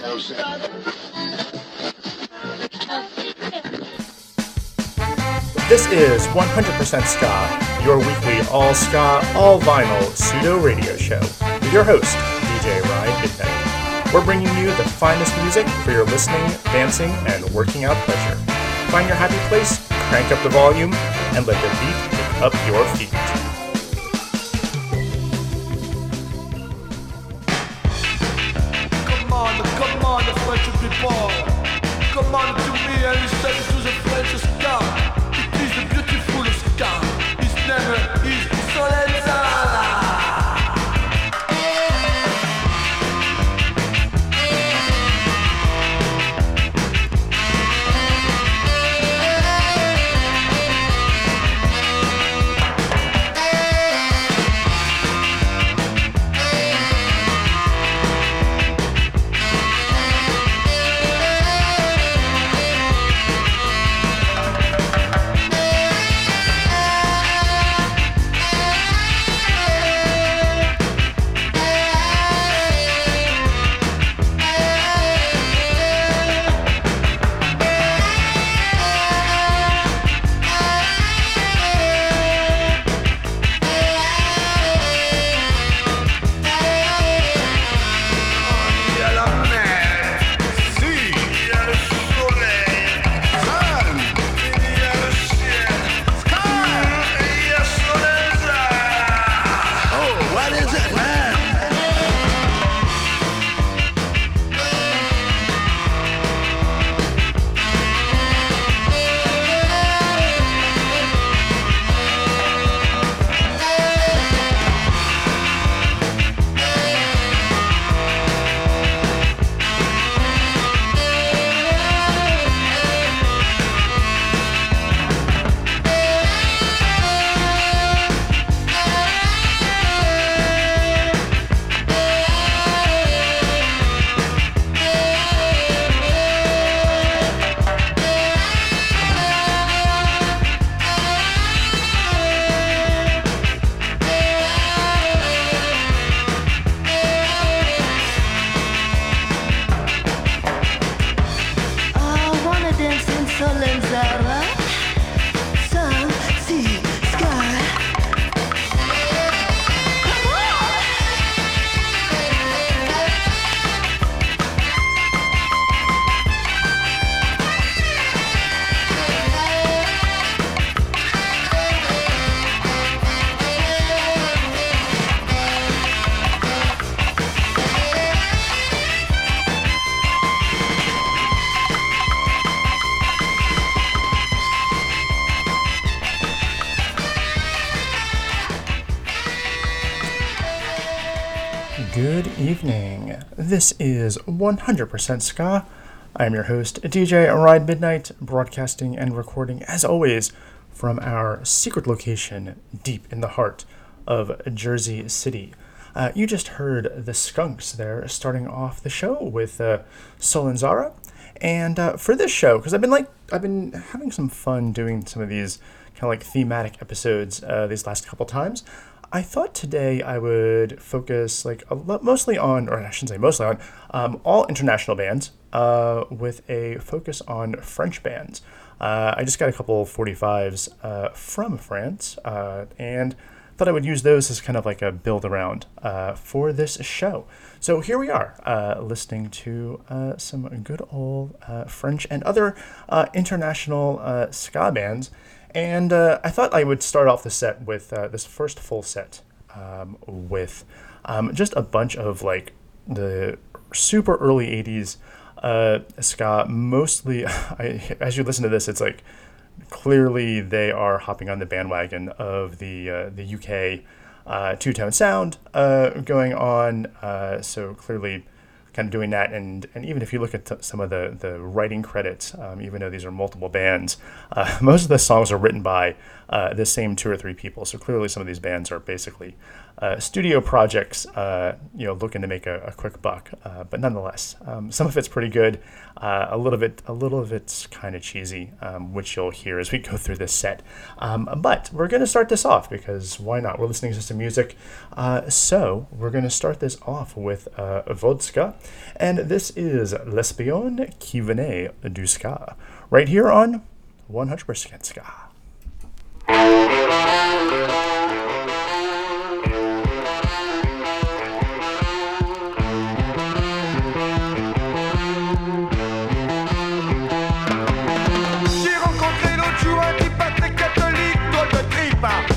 This is 100% Ska, your weekly all ska, all vinyl pseudo radio show with your host, DJ Ryan Midnight. We're bringing you the finest music for your listening, dancing, and working out pleasure. Find your happy place, crank up the volume, and let the beat pick up your feet. Is 100% Ska. I am your host, DJ Ryan Midnight, broadcasting and recording, as always, from our secret location deep in the heart of Jersey City. Uh, you just heard the Skunks there starting off the show with uh, Solenzara. And uh, for this show, because I've been like, I've been having some fun doing some of these kind of like thematic episodes uh, these last couple times. I thought today I would focus like lot, mostly on, or I shouldn't say mostly on, um, all international bands uh, with a focus on French bands. Uh, I just got a couple 45s uh, from France uh, and thought I would use those as kind of like a build around uh, for this show. So here we are, uh, listening to some good old French and other international ska bands. And uh, I thought I would start off the set with uh, this first full set um, with um, just a bunch of like the super early 80s uh, ska. Mostly, I, as you listen to this, it's like clearly they are hopping on the bandwagon of the uh, the UK uh, two tone sound uh, going on. So clearly, kind of doing that. And and even if you look at t- some of the the writing credits, um, even though these are multiple bands, uh, most of the songs are written by uh, the same two or three people. So clearly, some of these bands are basically uh, studio projects, uh, you know, looking to make a, a quick buck. Uh, but nonetheless, um, some of it's pretty good. Uh, a little bit, a little of it's kind of cheesy, um, which you'll hear as we go through this set. Um, but we're going to start this off because why not? We're listening to some music. Uh, so we're going to start this off with Vodska, and this is L'Espion qui venait du ska, right here on 100% Ska. De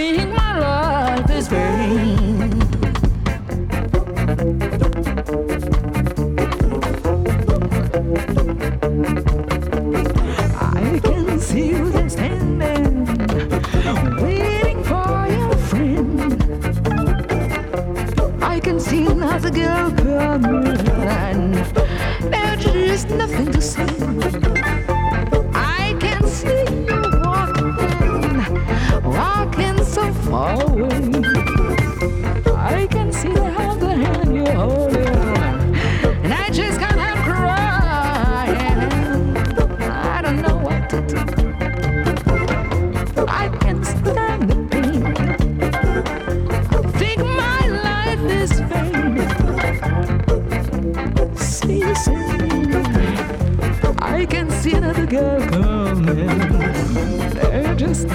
think my life is vain. I can see you standing, waiting for your friend. I can see another girl coming, and there's nothing to say. They're just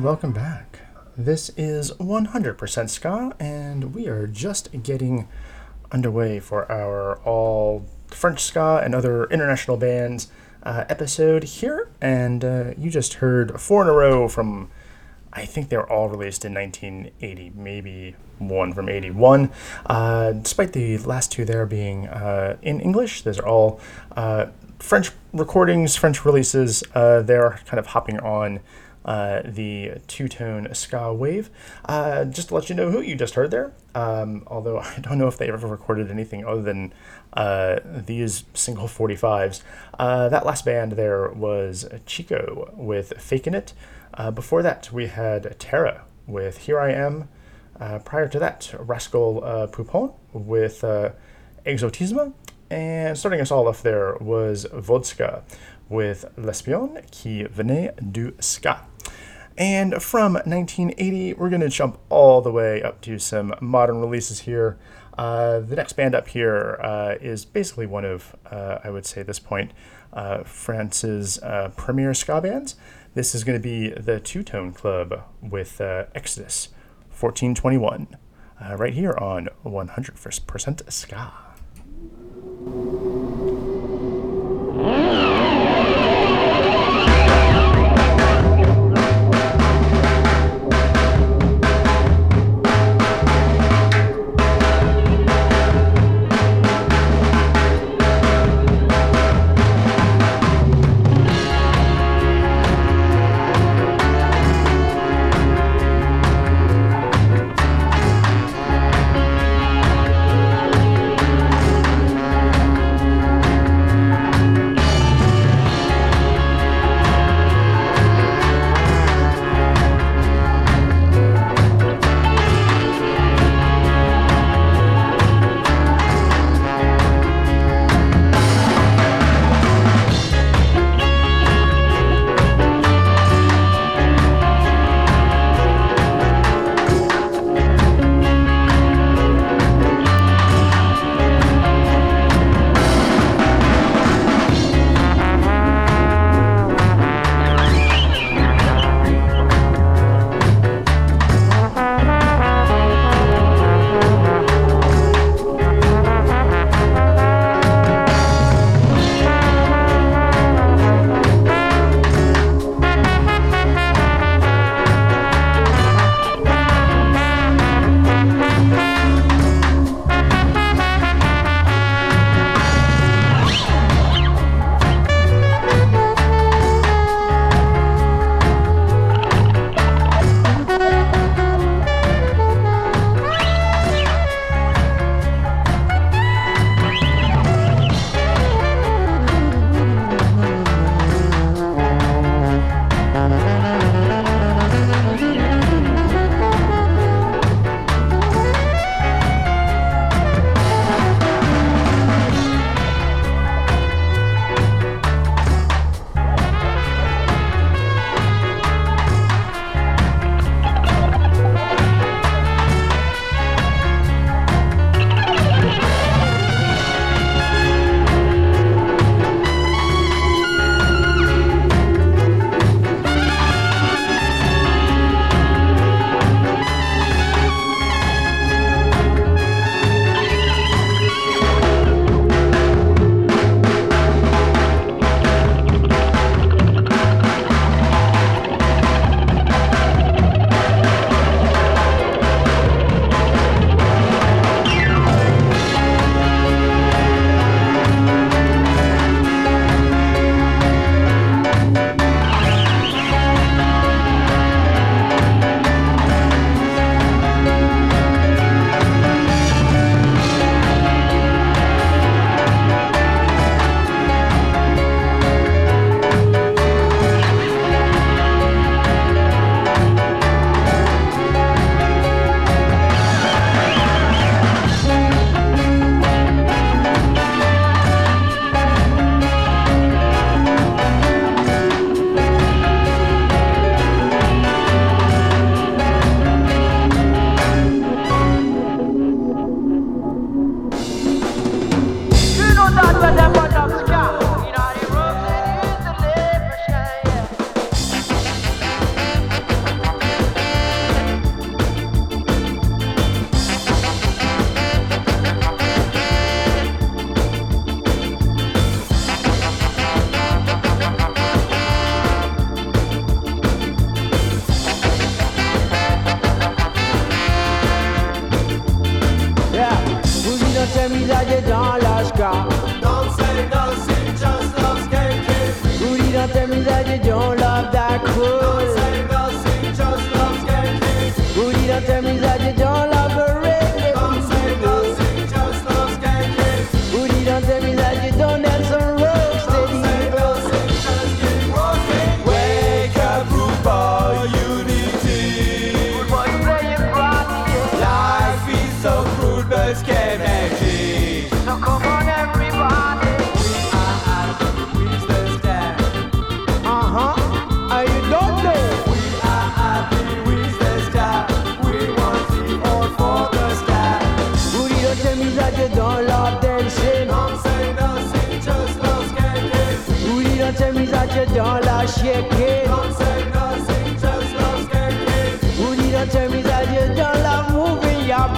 And welcome back. This is 100% Ska, and we are just getting underway for our all French Ska and other international bands uh, episode here. And uh, you just heard four in a row from, I think they were all released in 1980, maybe one from 81. Uh, despite the last two there being uh, in English, those are all uh, French recordings, French releases. Uh, they're kind of hopping on uh, the two tone ska wave. Uh, just to let you know who you just heard there, um, although I don't know if they ever recorded anything other than uh, these single 45s. Uh, that last band there was Chico with Fakin' It. Uh, before that, we had Terra with Here I Am. Uh, prior to that, Rascal Poupon with Exotisme. And starting us all off there was Vodska with L'Espion qui venait du ska. And from 1980, we're going to jump all the way up to some modern releases here. Uh, the next band up here uh, is basically one of, uh, I would say at this point, uh, France's uh, premier ska bands. This is going to be the Two Tone Club with uh, Exodus 1421, uh, right here on 100% Ska.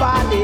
vale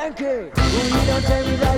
Who did not tell me that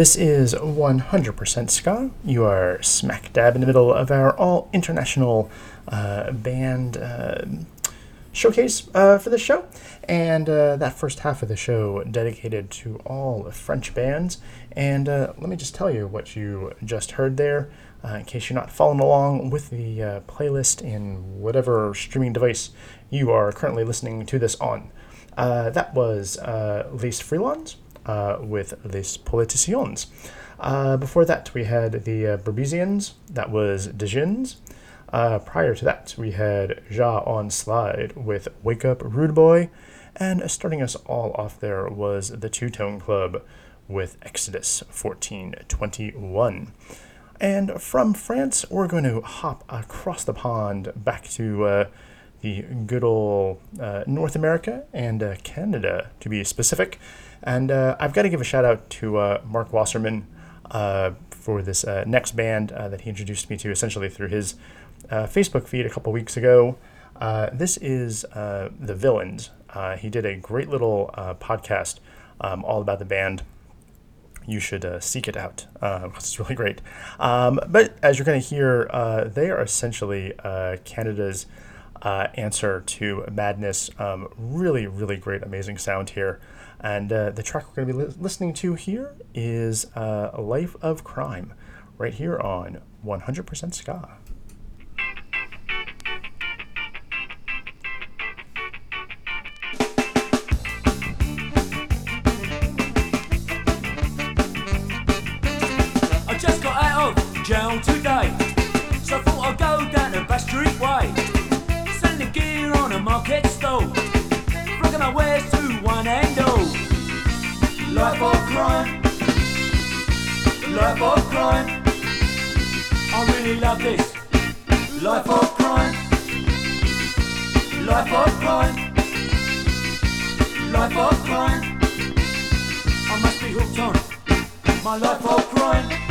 This is 100% Ska. You are smack dab in the middle of our all international uh, band uh, showcase uh, for this show. And uh, that first half of the show dedicated to all French bands. And uh, let me just tell you what you just heard there, uh, in case you're not following along with the playlist in whatever streaming device you are currently listening to this on. That was uh, Les Freelons uh, with Les Politiciens. Uh, before that, we had the uh. That was Dejins. Uh, prior to that, we had Ja on Slide with Wake Up Rude Boy. And starting us all off there was the Two Tone Club with Exodus 1421. And from France, we're going to hop across the pond back to uh, the good old uh, North America and uh, Canada, to be specific. And uh, I've got to give a shout out to uh, Mark Wasserman uh, for this uh, next band uh, that he introduced me to essentially through his uh, Facebook feed a couple weeks ago. Uh, this is uh, The Villains. Uh, he did a great little uh, podcast um, all about the band you should uh, seek it out uh, 'cause it's really great. Um, but as you're going to hear, uh, they are essentially uh, Canada's uh, answer to Madness. Um, really, really great, amazing sound here. And uh, the track we're going to be li- listening to here is uh, Life of Crime, right here on 100% Ska. I just got out of jail today, so I thought I'd go down the Bass Street Way. Selling the gear on a market stall, rocking my wares Life of crime, life of crime. I really love this. Life of crime, life of crime, life of crime. I must be hooked on my life of crime.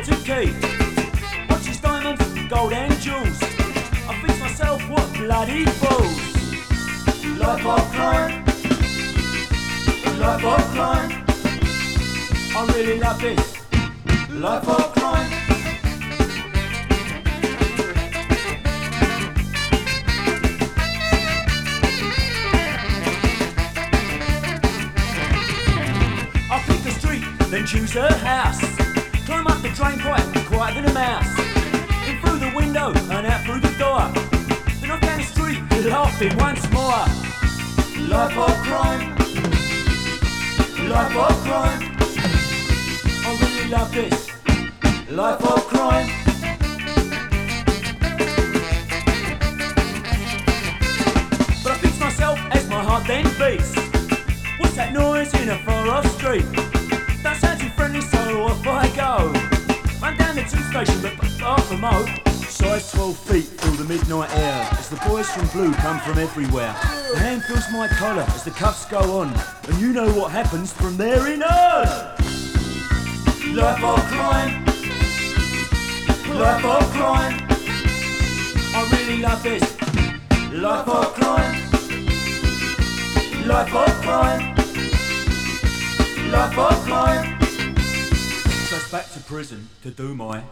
My skeleton key. Watch his diamonds, gold and jewels. I fix myself, what bloody fools. Life of crime. Life of crime. I really love this. Life of crime. Then choose a house. The train pipe, quiet than a mouse. In through the window and out through the door. Then off down the street, laughing once more. Life of crime. Life of crime. I really love this. Life of crime. But I fix myself as my heart then beats. What's that noise in a far off street? Down the tube station, but half remote. Size 12 feet, fill the midnight air. As the boys from Blue come from everywhere. The hand feels my collar as the cuffs go on. And you know what happens from there in on. Life of crime. Life of crime. I really love this. Life of crime. Life of crime. Life of crime. So it's back to prison to do my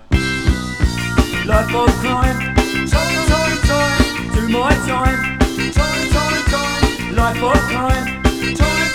life of crime. Time, time, time. Do my time. Time, time, time. Life of crime. Time.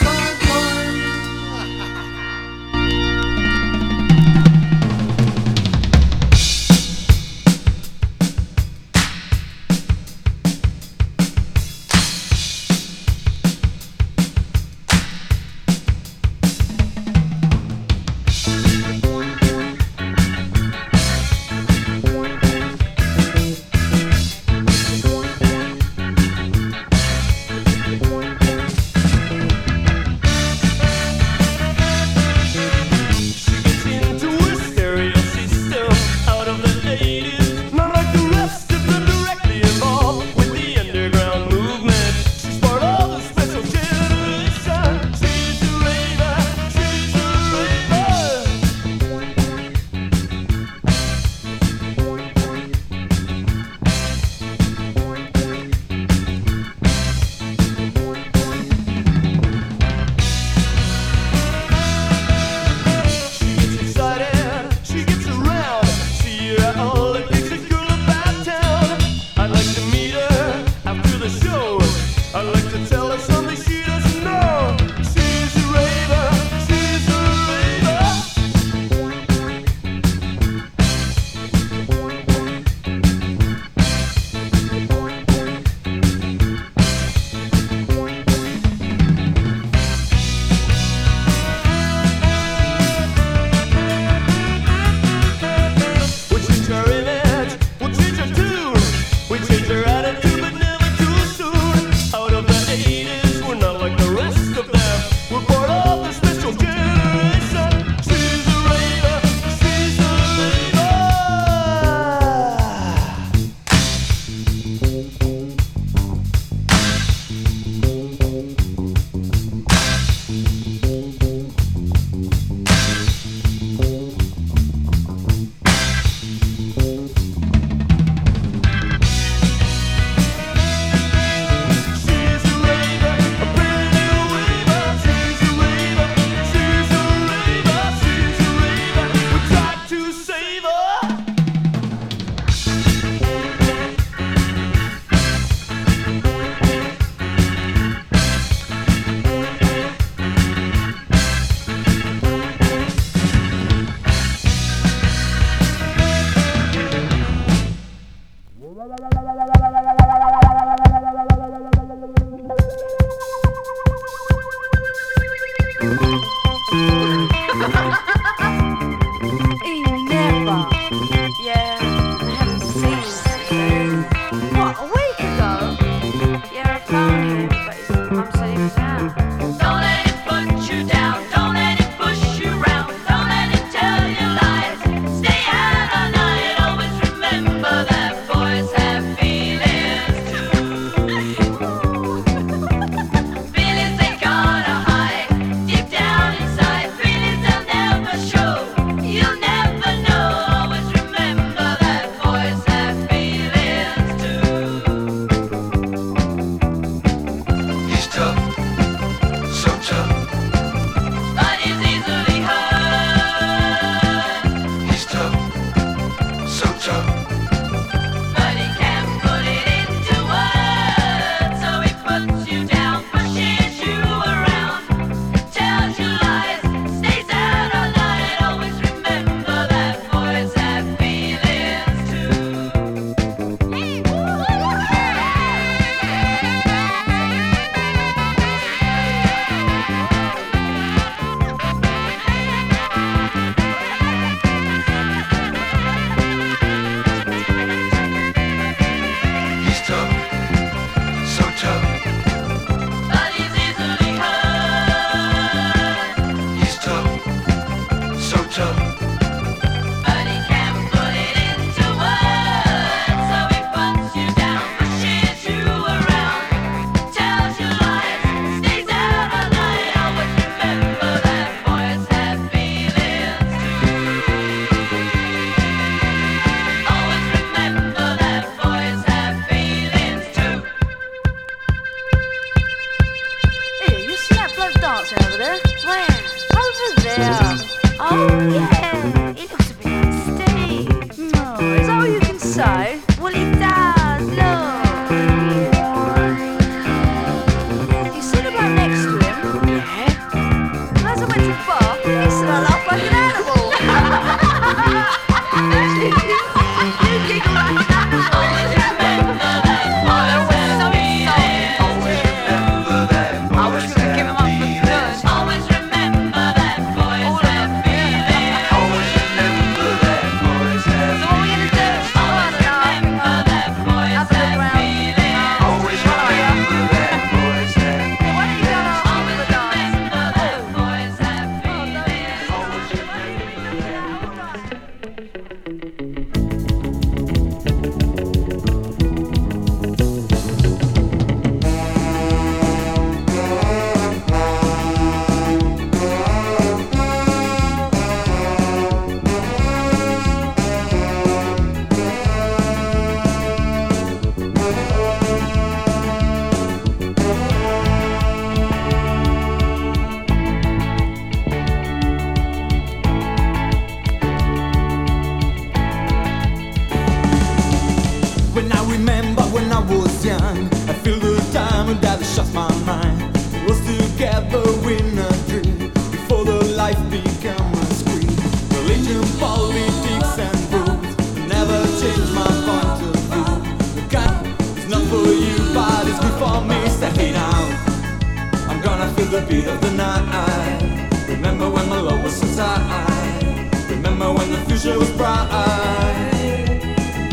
the beat of the night. Remember when my love was so tight. Remember when the future was bright.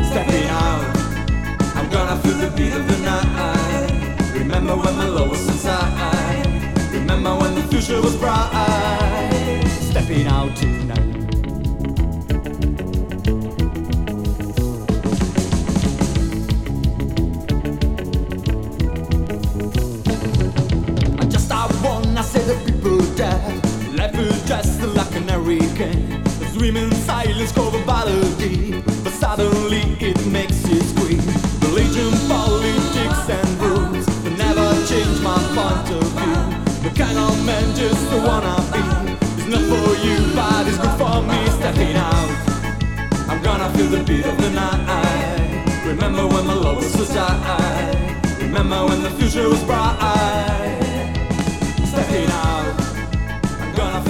Stepping out. I'm gonna feel the beat of the night. Remember when my love was so tight. Remember when the future was bright. Stepping out tonight. danced like an hurricane. Swimming silence covered by the deep, but suddenly it makes you scream. Religion, politics, and rules will never change my point of view. The kind of man just wanna be is not for you, but it's good for me. Stepping out, I'm gonna feel the beat of the night. Remember when my love was so tight. Remember when the future was bright. Stepping out.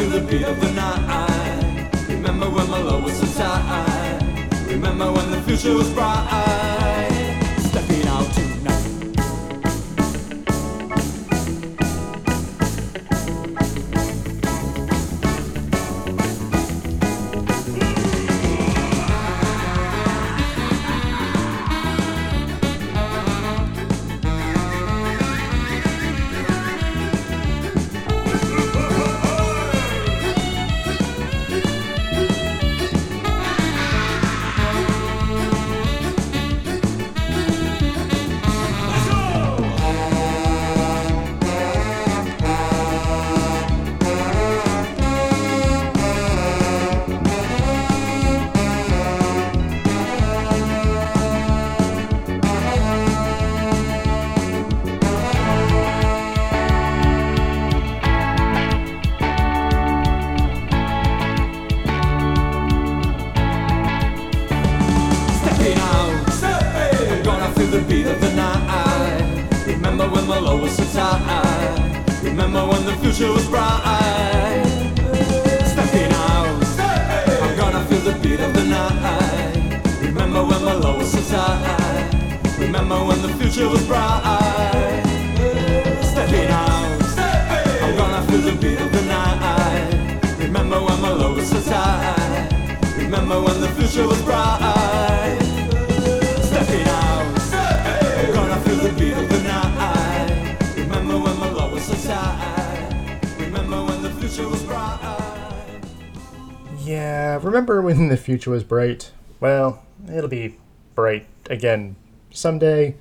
To the beat of the night. Remember when my love was so tight. Remember when the future was bright. Was so tight. Remember when the future was bright. Stepping out, I'm gonna feel the beat of the night. Remember when my so tight. Remember when the future was bright. Stepping out, I'm gonna feel the beat of the night. Remember when my so tight. Remember when the future was bright. Future was bright. Yeah, remember when the future was bright? Well, it'll be bright again someday,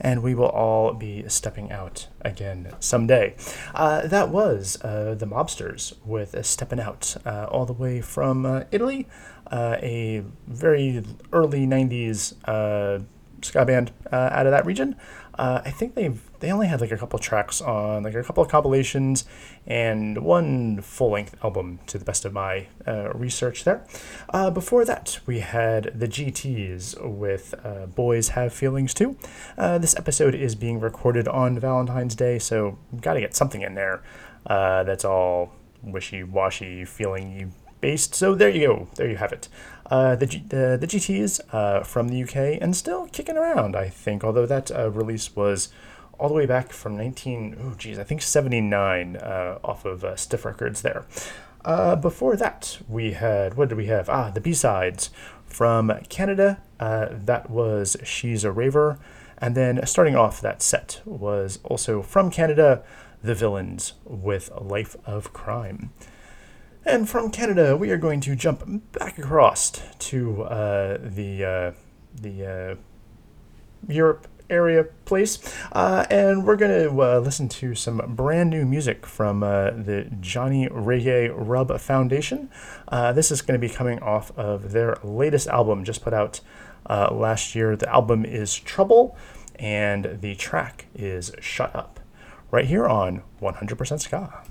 and we will all be stepping out again someday. Uh, that was uh, the Mobsters with Stepping Out, uh, all the way from uh, Italy, uh, a very early 90s uh, ska band out of that region. I think they've they only had like a couple tracks on like a couple of compilations and one full length album to the best of my uh, research there. Uh, before that, we had the GTs with uh, Boys Have Feelings Too. Uh, this episode is being recorded on Valentine's Day, so got to get something in there uh, that's all wishy washy, feeling based. So there you go. There you have it. Uh, the, G- the the GTs uh, from the UK and still kicking around. I think, although that release was all the way back from 19. Oh, geez, I think 79 uh, off of uh, Stiff Records there. Uh, before that, we had what did we have? Ah, the B sides from Canada. Uh, that was She's a Raver. And then starting off that set was also from Canada, The Villains with Life of Crime. And from Canada, we are going to jump back across to uh, the uh, the Europe area place, uh, and we're going to uh, listen to some brand new music from uh, the Johnny Reggae Rub Foundation. Uh, this is going to be coming off of their latest album, just put out uh, last year. The album is Trouble, and the track is Shut Up, right here on 100% Ska.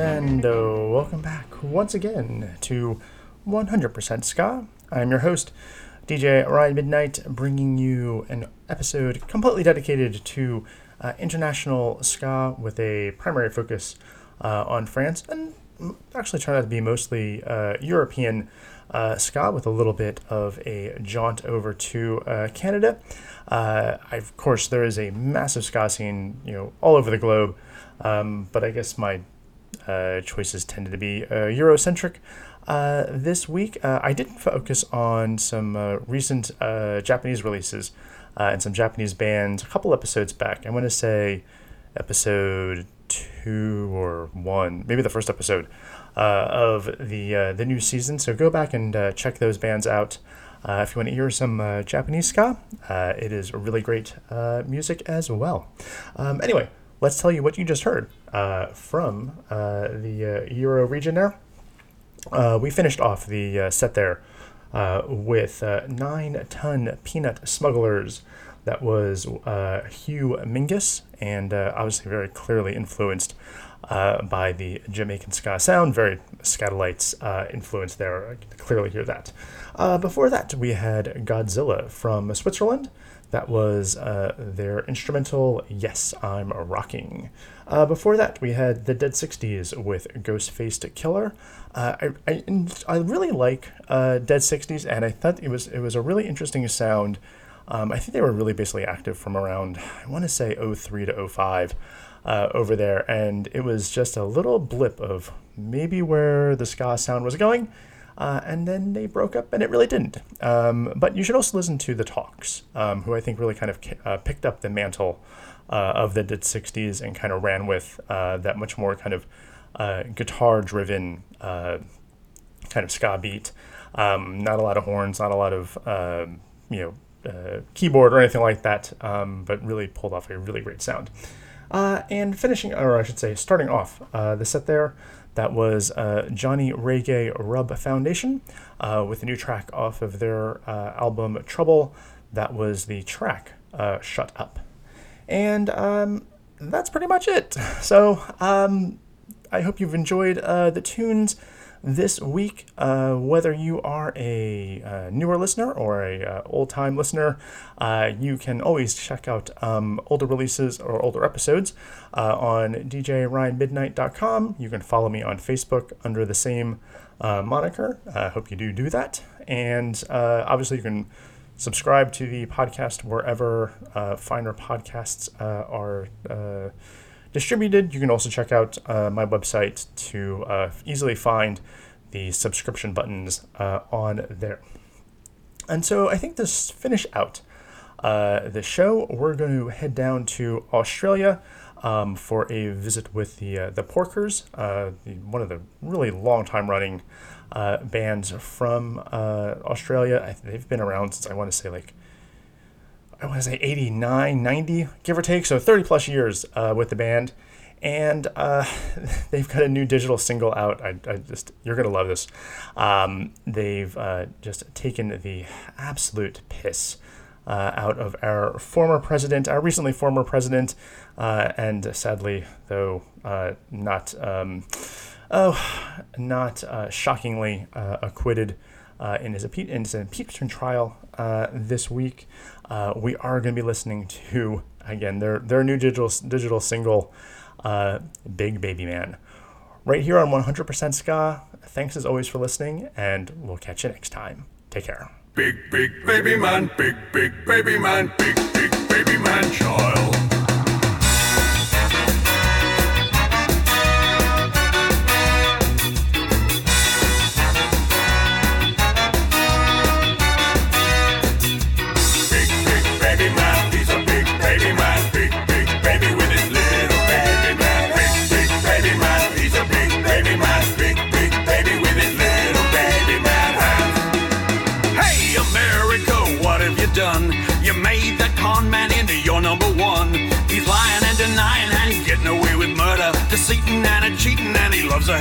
And uh, welcome back once again to 100% Ska. I'm your host, DJ Ryan Midnight, bringing you an episode completely dedicated to uh, international ska with a primary focus uh, on France and actually turned out to be mostly uh, European uh, ska with a little bit of a jaunt over to uh, Canada. Uh, I, of course, there is a massive ska scene, you know, all over the globe, um, but I guess my uh, choices tended to be uh, Eurocentric. Uh, this week, I did focus on some recent Japanese releases and some Japanese bands a couple episodes back. I want to say episode two or one, maybe the first episode uh, of the uh, the new season. So go back and uh, check those bands out. If you want to hear some Japanese ska, it is really great music as well. Um, anyway, let's tell you what you just heard uh, from uh, the uh, Euro region there. Uh, we finished off the uh, set there uh, with Nine Ton Peanut Smugglers. That was Hugh Mingus, and obviously very clearly influenced by the Jamaican ska sound. Very Skatalites influence there. I clearly hear that. Before that, we had Godzilla from Switzerland. That was uh, their instrumental Yes, I'm Rocking. Uh, before that, we had the Dead 60s with Ghost Faced Killer. Uh, I, I, I really like uh, Dead 60s, and I thought it was it was a really interesting sound. Um, I think they were really basically active from around, I want to say 03 to 05 uh, over there, and it was just a little blip of maybe where the ska sound was going. Uh, and then they broke up, and it really didn't. Um, but you should also listen to the Talks, um, who I think really kind of uh, picked up the mantle uh, of the Dead 60s and kind of ran with uh, that much more kind of uh, guitar driven uh, kind of ska beat. Um, not a lot of horns, not a lot of um, you know keyboard or anything like that, um, but really pulled off a really great sound. And finishing, or I should say, starting off the set there, that was uh, Johnny Reggae Rub Foundation uh, with a new track off of their uh, album Trouble. That was the track uh, Shut Up. And um, that's pretty much it. So um, I hope you've enjoyed uh, the tunes this week. Uh, whether you are a uh, newer listener or a uh, old time listener, uh, you can always check out um, older releases or older episodes uh, on djryanmidnight.com. You can follow me on Facebook under the same moniker. I hope you do do that. And obviously, you can subscribe to the podcast wherever finer podcasts are distributed. You can also check out uh, my website to uh, easily find the subscription buttons uh, on there. And so I think to finish out uh, the show, we're going to head down to Australia um, for a visit with the uh, the Porkers, uh, one of the really long time running bands from Australia. They've been around since I want to say like I want to say 89, 90, give or take. So 30 plus years uh, with the band. And uh, they've got a new digital single out. I, I just, you're going to love this. Um, they've uh, just taken the absolute piss uh, out of our former president, our recently former president, uh, and sadly, though uh, not, um, oh, not shockingly acquitted in, his impe- in his impeachment trial this week. Uh, we are going to be listening to again their their new digital digital single, uh, "Big Baby Man," right here on 100% Ska. Thanks as always for listening, and we'll catch you next time. Take care. Big, big baby man, big, big baby man, big, big baby man child.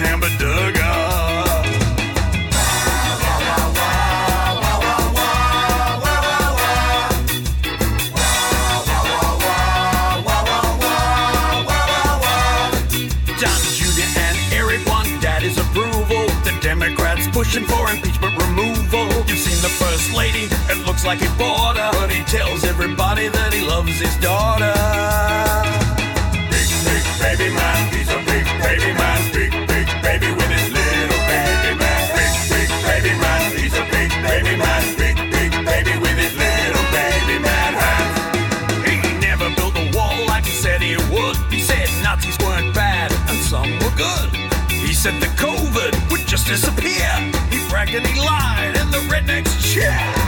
and daddy's approval the democrats pushing for impeachment removal. You've seen the first lady, it looks like he bought her, he tells everybody that he loves his daughter. Rednecks